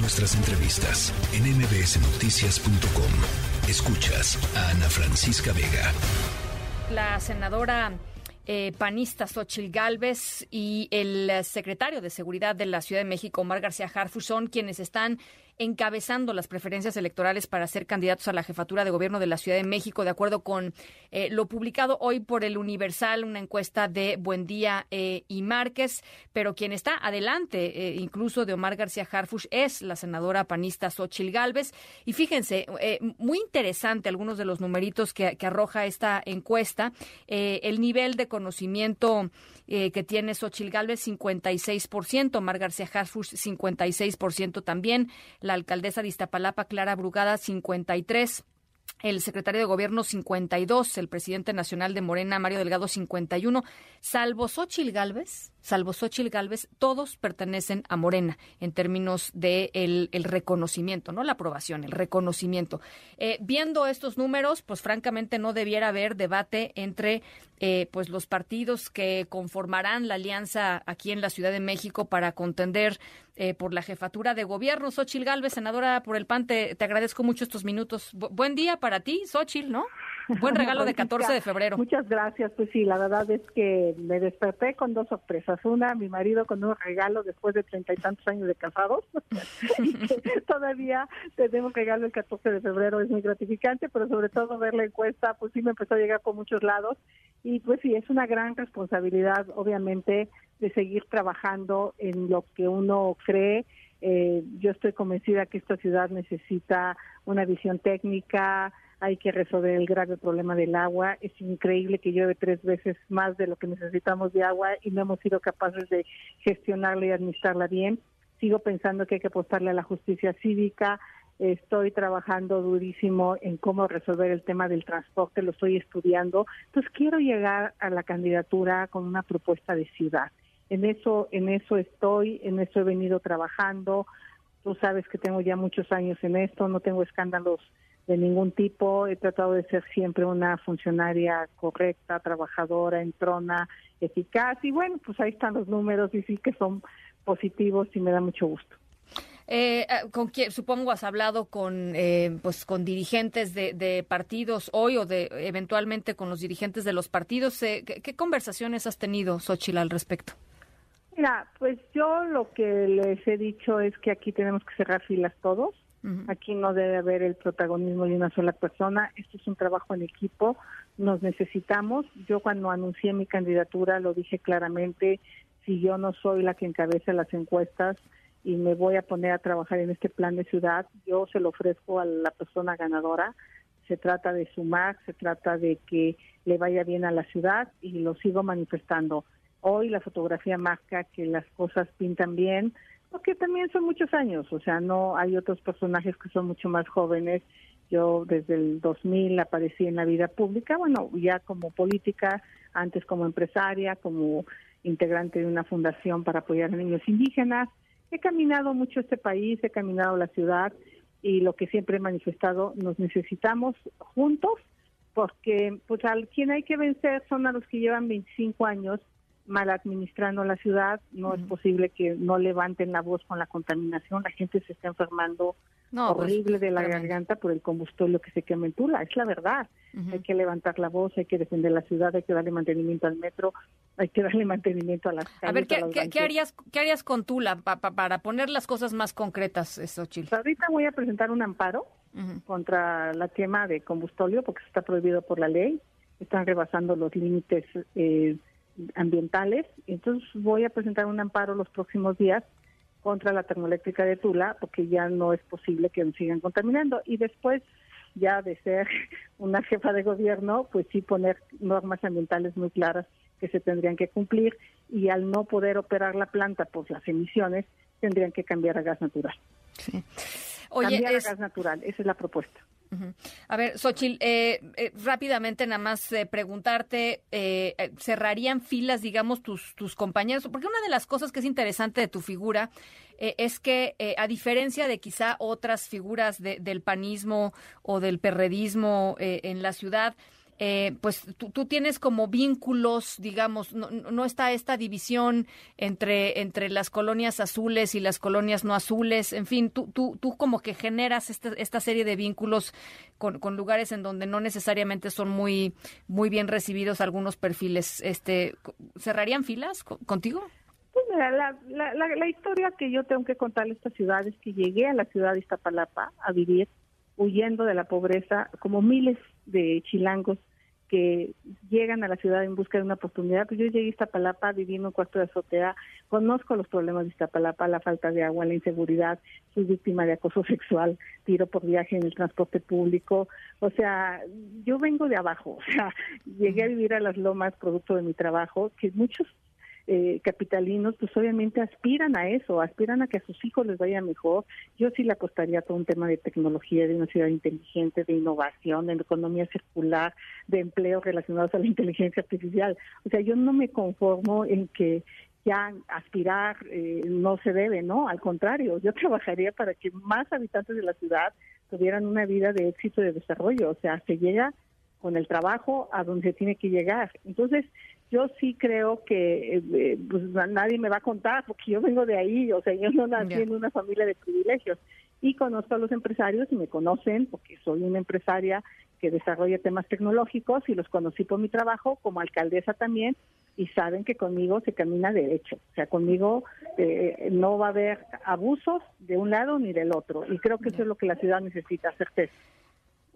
Nuestras entrevistas en mbsnoticias.com. Escuchas a Ana Francisca Vega. La senadora eh, panista Xochil Gálvez y el secretario de Seguridad de la Ciudad de México, Omar García Harfuch, son quienes están encabezando las preferencias electorales para ser candidatos a la jefatura de gobierno de la Ciudad de México, de acuerdo con eh, lo publicado hoy por el Universal, una encuesta de Buendía eh, y Márquez, pero quien está adelante, eh, incluso de Omar García Harfush, es la senadora panista Xochil Gálvez. Y fíjense, muy interesante algunos de los numeritos que, que arroja esta encuesta, el nivel de conocimiento que tiene Xochil Gálvez, 56%, Omar García Harfush, 56% también, la alcaldesa de Iztapalapa, Clara Brugada, 53 el secretario de Gobierno 52, el presidente nacional de Morena, Mario Delgado 51, salvo Xochil Gálvez, salvo Xochil Gálvez, todos pertenecen a Morena en términos de el, reconocimiento, no la aprobación, el reconocimiento. Eh, viendo estos números, pues francamente no debiera haber debate entre eh, pues los partidos que conformarán la alianza aquí en la Ciudad de México para contender eh, por la jefatura de gobierno. Xochil Gálvez, senadora por el PAN, te, agradezco mucho estos minutos. buen día para ti, Xochil, ¿no? Buen regalo de 14 de febrero. Muchas gracias. Pues sí, la verdad es que me desperté con dos sorpresas. Una, mi marido con un regalo después de treinta y tantos años de casados. y que todavía tenemos regalo el 14 de febrero. Es muy gratificante, pero sobre todo ver la encuesta, pues sí me empezó a llegar por muchos lados. Y pues sí, es una gran responsabilidad, obviamente, de seguir trabajando en lo que uno cree. Eh, yo estoy convencida que esta ciudad necesita una visión técnica, hay que resolver el grave problema del agua. Es increíble que llueve tres veces más de lo que necesitamos de agua y no hemos sido capaces de gestionarla y administrarla bien. Sigo pensando que hay que apostarle a la justicia cívica. Estoy trabajando durísimo en cómo resolver el tema del transporte, lo estoy estudiando. Entonces quiero llegar a la candidatura con una propuesta de ciudad. En eso, en eso estoy, en eso he venido trabajando. Tú sabes que tengo ya muchos años en esto, no tengo escándalos de ningún tipo. He tratado de ser siempre una funcionaria correcta, trabajadora, entrona, eficaz. Y bueno, pues ahí están los números y sí que son positivos y me da mucho gusto. Eh, eh con quién, supongo has hablado con eh, pues con dirigentes de, partidos hoy o de eventualmente con los dirigentes de los partidos. Eh, ¿qué, conversaciones has tenido, Xochitl, al respecto? Mira, pues yo lo que les he dicho es que aquí tenemos que cerrar filas todos. Aquí no debe haber el protagonismo de una sola persona. Esto es un trabajo en equipo. Nos necesitamos. Yo cuando anuncié mi candidatura lo dije claramente. Si yo no soy la que encabeza las encuestas y me voy a poner a trabajar en este plan de ciudad, yo se lo ofrezco a la persona ganadora. Se trata de sumar, se trata de que le vaya bien a la ciudad y lo sigo manifestando. Hoy la fotografía marca que las cosas pintan bien, porque también son muchos años, o sea, no hay otros personajes que son mucho más jóvenes. Yo desde el 2000 aparecí en la vida pública, bueno, ya como política, antes como empresaria, como integrante de una fundación para apoyar a niños indígenas. He caminado mucho este país, he caminado la ciudad y lo que siempre he manifestado, nos necesitamos juntos porque pues al quien hay que vencer son a los que llevan 25 años mal administrando la ciudad, no es posible que no levanten la voz con la contaminación, la gente se está enfermando pues, horrible de la garganta por el combustible que se quema en Tula, es la verdad. Hay que levantar la voz, hay que defender la ciudad, hay que darle mantenimiento al metro, hay que darle mantenimiento a las calles. A ver, ¿qué, harías, qué harías con Tula para poner las cosas más concretas, Xochitl? Ahorita voy a presentar un amparo contra la quema de combustible porque está prohibido por la ley, están rebasando los límites eh, ambientales. Entonces voy a presentar un amparo los próximos días contra la termoeléctrica de Tula porque ya no es posible que sigan contaminando. Y después ya de ser una jefa de gobierno, pues sí poner normas ambientales muy claras que se tendrían que cumplir y al no poder operar la planta por las emisiones, tendrían que cambiar a gas natural. Sí. cambiar a gas natural, esa es la propuesta. A ver, Xochitl, eh, eh, rápidamente nada más eh, preguntarte, ¿cerrarían filas, digamos, tus, tus compañeros? Porque una de las cosas que es interesante de tu figura es que, a diferencia de quizá otras figuras del panismo o del perredismo en la ciudad, eh, pues tú, tienes como vínculos, digamos, no, no, está esta división entre, entre las colonias azules y las colonias no azules, en fin, tú, tú, tú como que generas esta, esta serie de vínculos con, con lugares en donde no necesariamente son muy, muy bien recibidos algunos perfiles. Este, ¿Cerrarían filas contigo? Pues mira, la, la, historia que yo tengo que contar esta ciudad es que llegué a la ciudad de Iztapalapa a vivir huyendo de la pobreza, como miles de chilangos que llegan a la ciudad en busca de una oportunidad. Pues yo llegué a Iztapalapa, viví en un cuarto de azotea, conozco los problemas de Iztapalapa, la falta de agua, la inseguridad, soy víctima de acoso sexual, tiro por viaje en el transporte público. O sea, yo vengo de abajo, o sea, llegué a vivir a las lomas producto de mi trabajo, que muchos eh, capitalinos, pues obviamente aspiran a eso, aspiran a que a sus hijos les vaya mejor. Yo sí le apostaría a todo un tema de tecnología, de una ciudad inteligente, de innovación, de economía circular, de empleo relacionados a la inteligencia artificial. O sea, yo no me conformo en que ya aspirar eh, no se debe, ¿no? Al contrario, yo trabajaría para que más habitantes de la ciudad tuvieran una vida de éxito y de desarrollo. O sea, se llega con el trabajo a donde tiene que llegar. Entonces, yo sí creo que eh, eh, pues, nadie me va a contar porque yo vengo de ahí, o sea, yo no nací en una familia de privilegios y conozco a los empresarios y me conocen porque soy una empresaria que desarrolla temas tecnológicos y los conocí por mi trabajo como alcaldesa también y saben que conmigo se camina derecho, o sea, conmigo eh, no va a haber abusos de un lado ni del otro y creo que eso es lo que la ciudad necesita, certeza.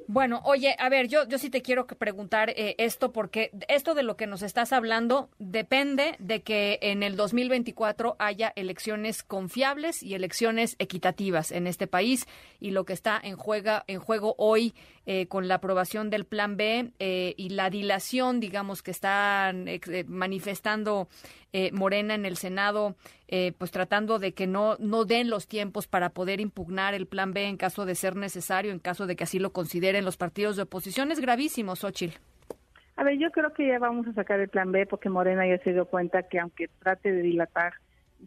Bueno, oye, a ver, yo, yo sí te quiero preguntar eh, esto porque esto de lo que nos estás hablando depende de que en el 2024 haya elecciones confiables y elecciones equitativas en este país y lo que está en, juega, en juego hoy eh, con la aprobación del Plan B eh, y la dilación, digamos, que están eh, manifestando Morena en el Senado, pues tratando de que no, no den los tiempos para poder impugnar el Plan B en caso de ser necesario, en caso de que así lo consideren los partidos de oposición. Es gravísimo, Xochitl. A ver, yo creo que ya vamos a sacar el Plan B porque Morena ya se dio cuenta que aunque trate de dilatar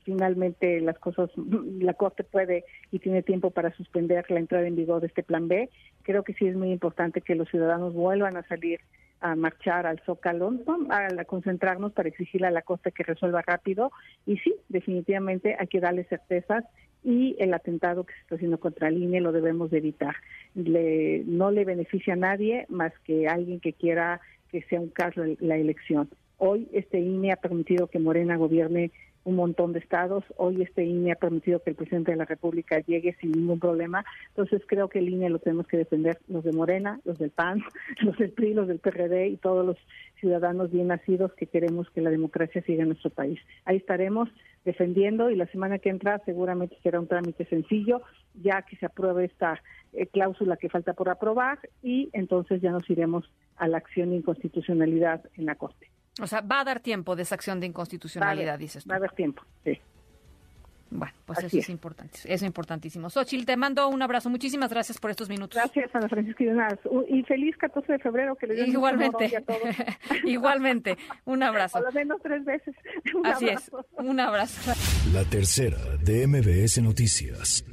finalmente las cosas, la Corte puede y tiene tiempo para suspender la entrada en vigor de este plan B. Creo que sí es muy importante que los ciudadanos vuelvan a salir a marchar al Zócalo, a concentrarnos para exigirle a la Corte que resuelva rápido. Y sí, definitivamente hay que darle certezas y el atentado que se está haciendo contra el INE lo debemos de evitar. Le, no le beneficia a nadie más que alguien que quiera que sea un caso la elección. Hoy este INE ha permitido que Morena gobierne un montón de estados. Hoy este INE ha permitido que el presidente de la República llegue sin ningún problema. Entonces creo que el INE lo tenemos que defender los de Morena, los del PAN, los del PRI, los del PRD y todos los ciudadanos bien nacidos que queremos que la democracia siga en nuestro país. Ahí estaremos defendiendo y la semana que entra seguramente será un trámite sencillo, ya que se apruebe esta eh, cláusula que falta por aprobar y entonces ya nos iremos a la acción de inconstitucionalidad en la Corte. O sea, va a dar tiempo de esa acción de inconstitucionalidad, dices tú. Va a dar tiempo, sí. Bueno, pues eso es. importante, eso es importantísimo. Xochitl, te mando un abrazo. Muchísimas gracias por estos minutos. Gracias, Ana Francisca y feliz 14 de febrero que le Igualmente, igualmente. Un abrazo. Por lo menos tres veces. Así es, un abrazo. La tercera de MBS Noticias.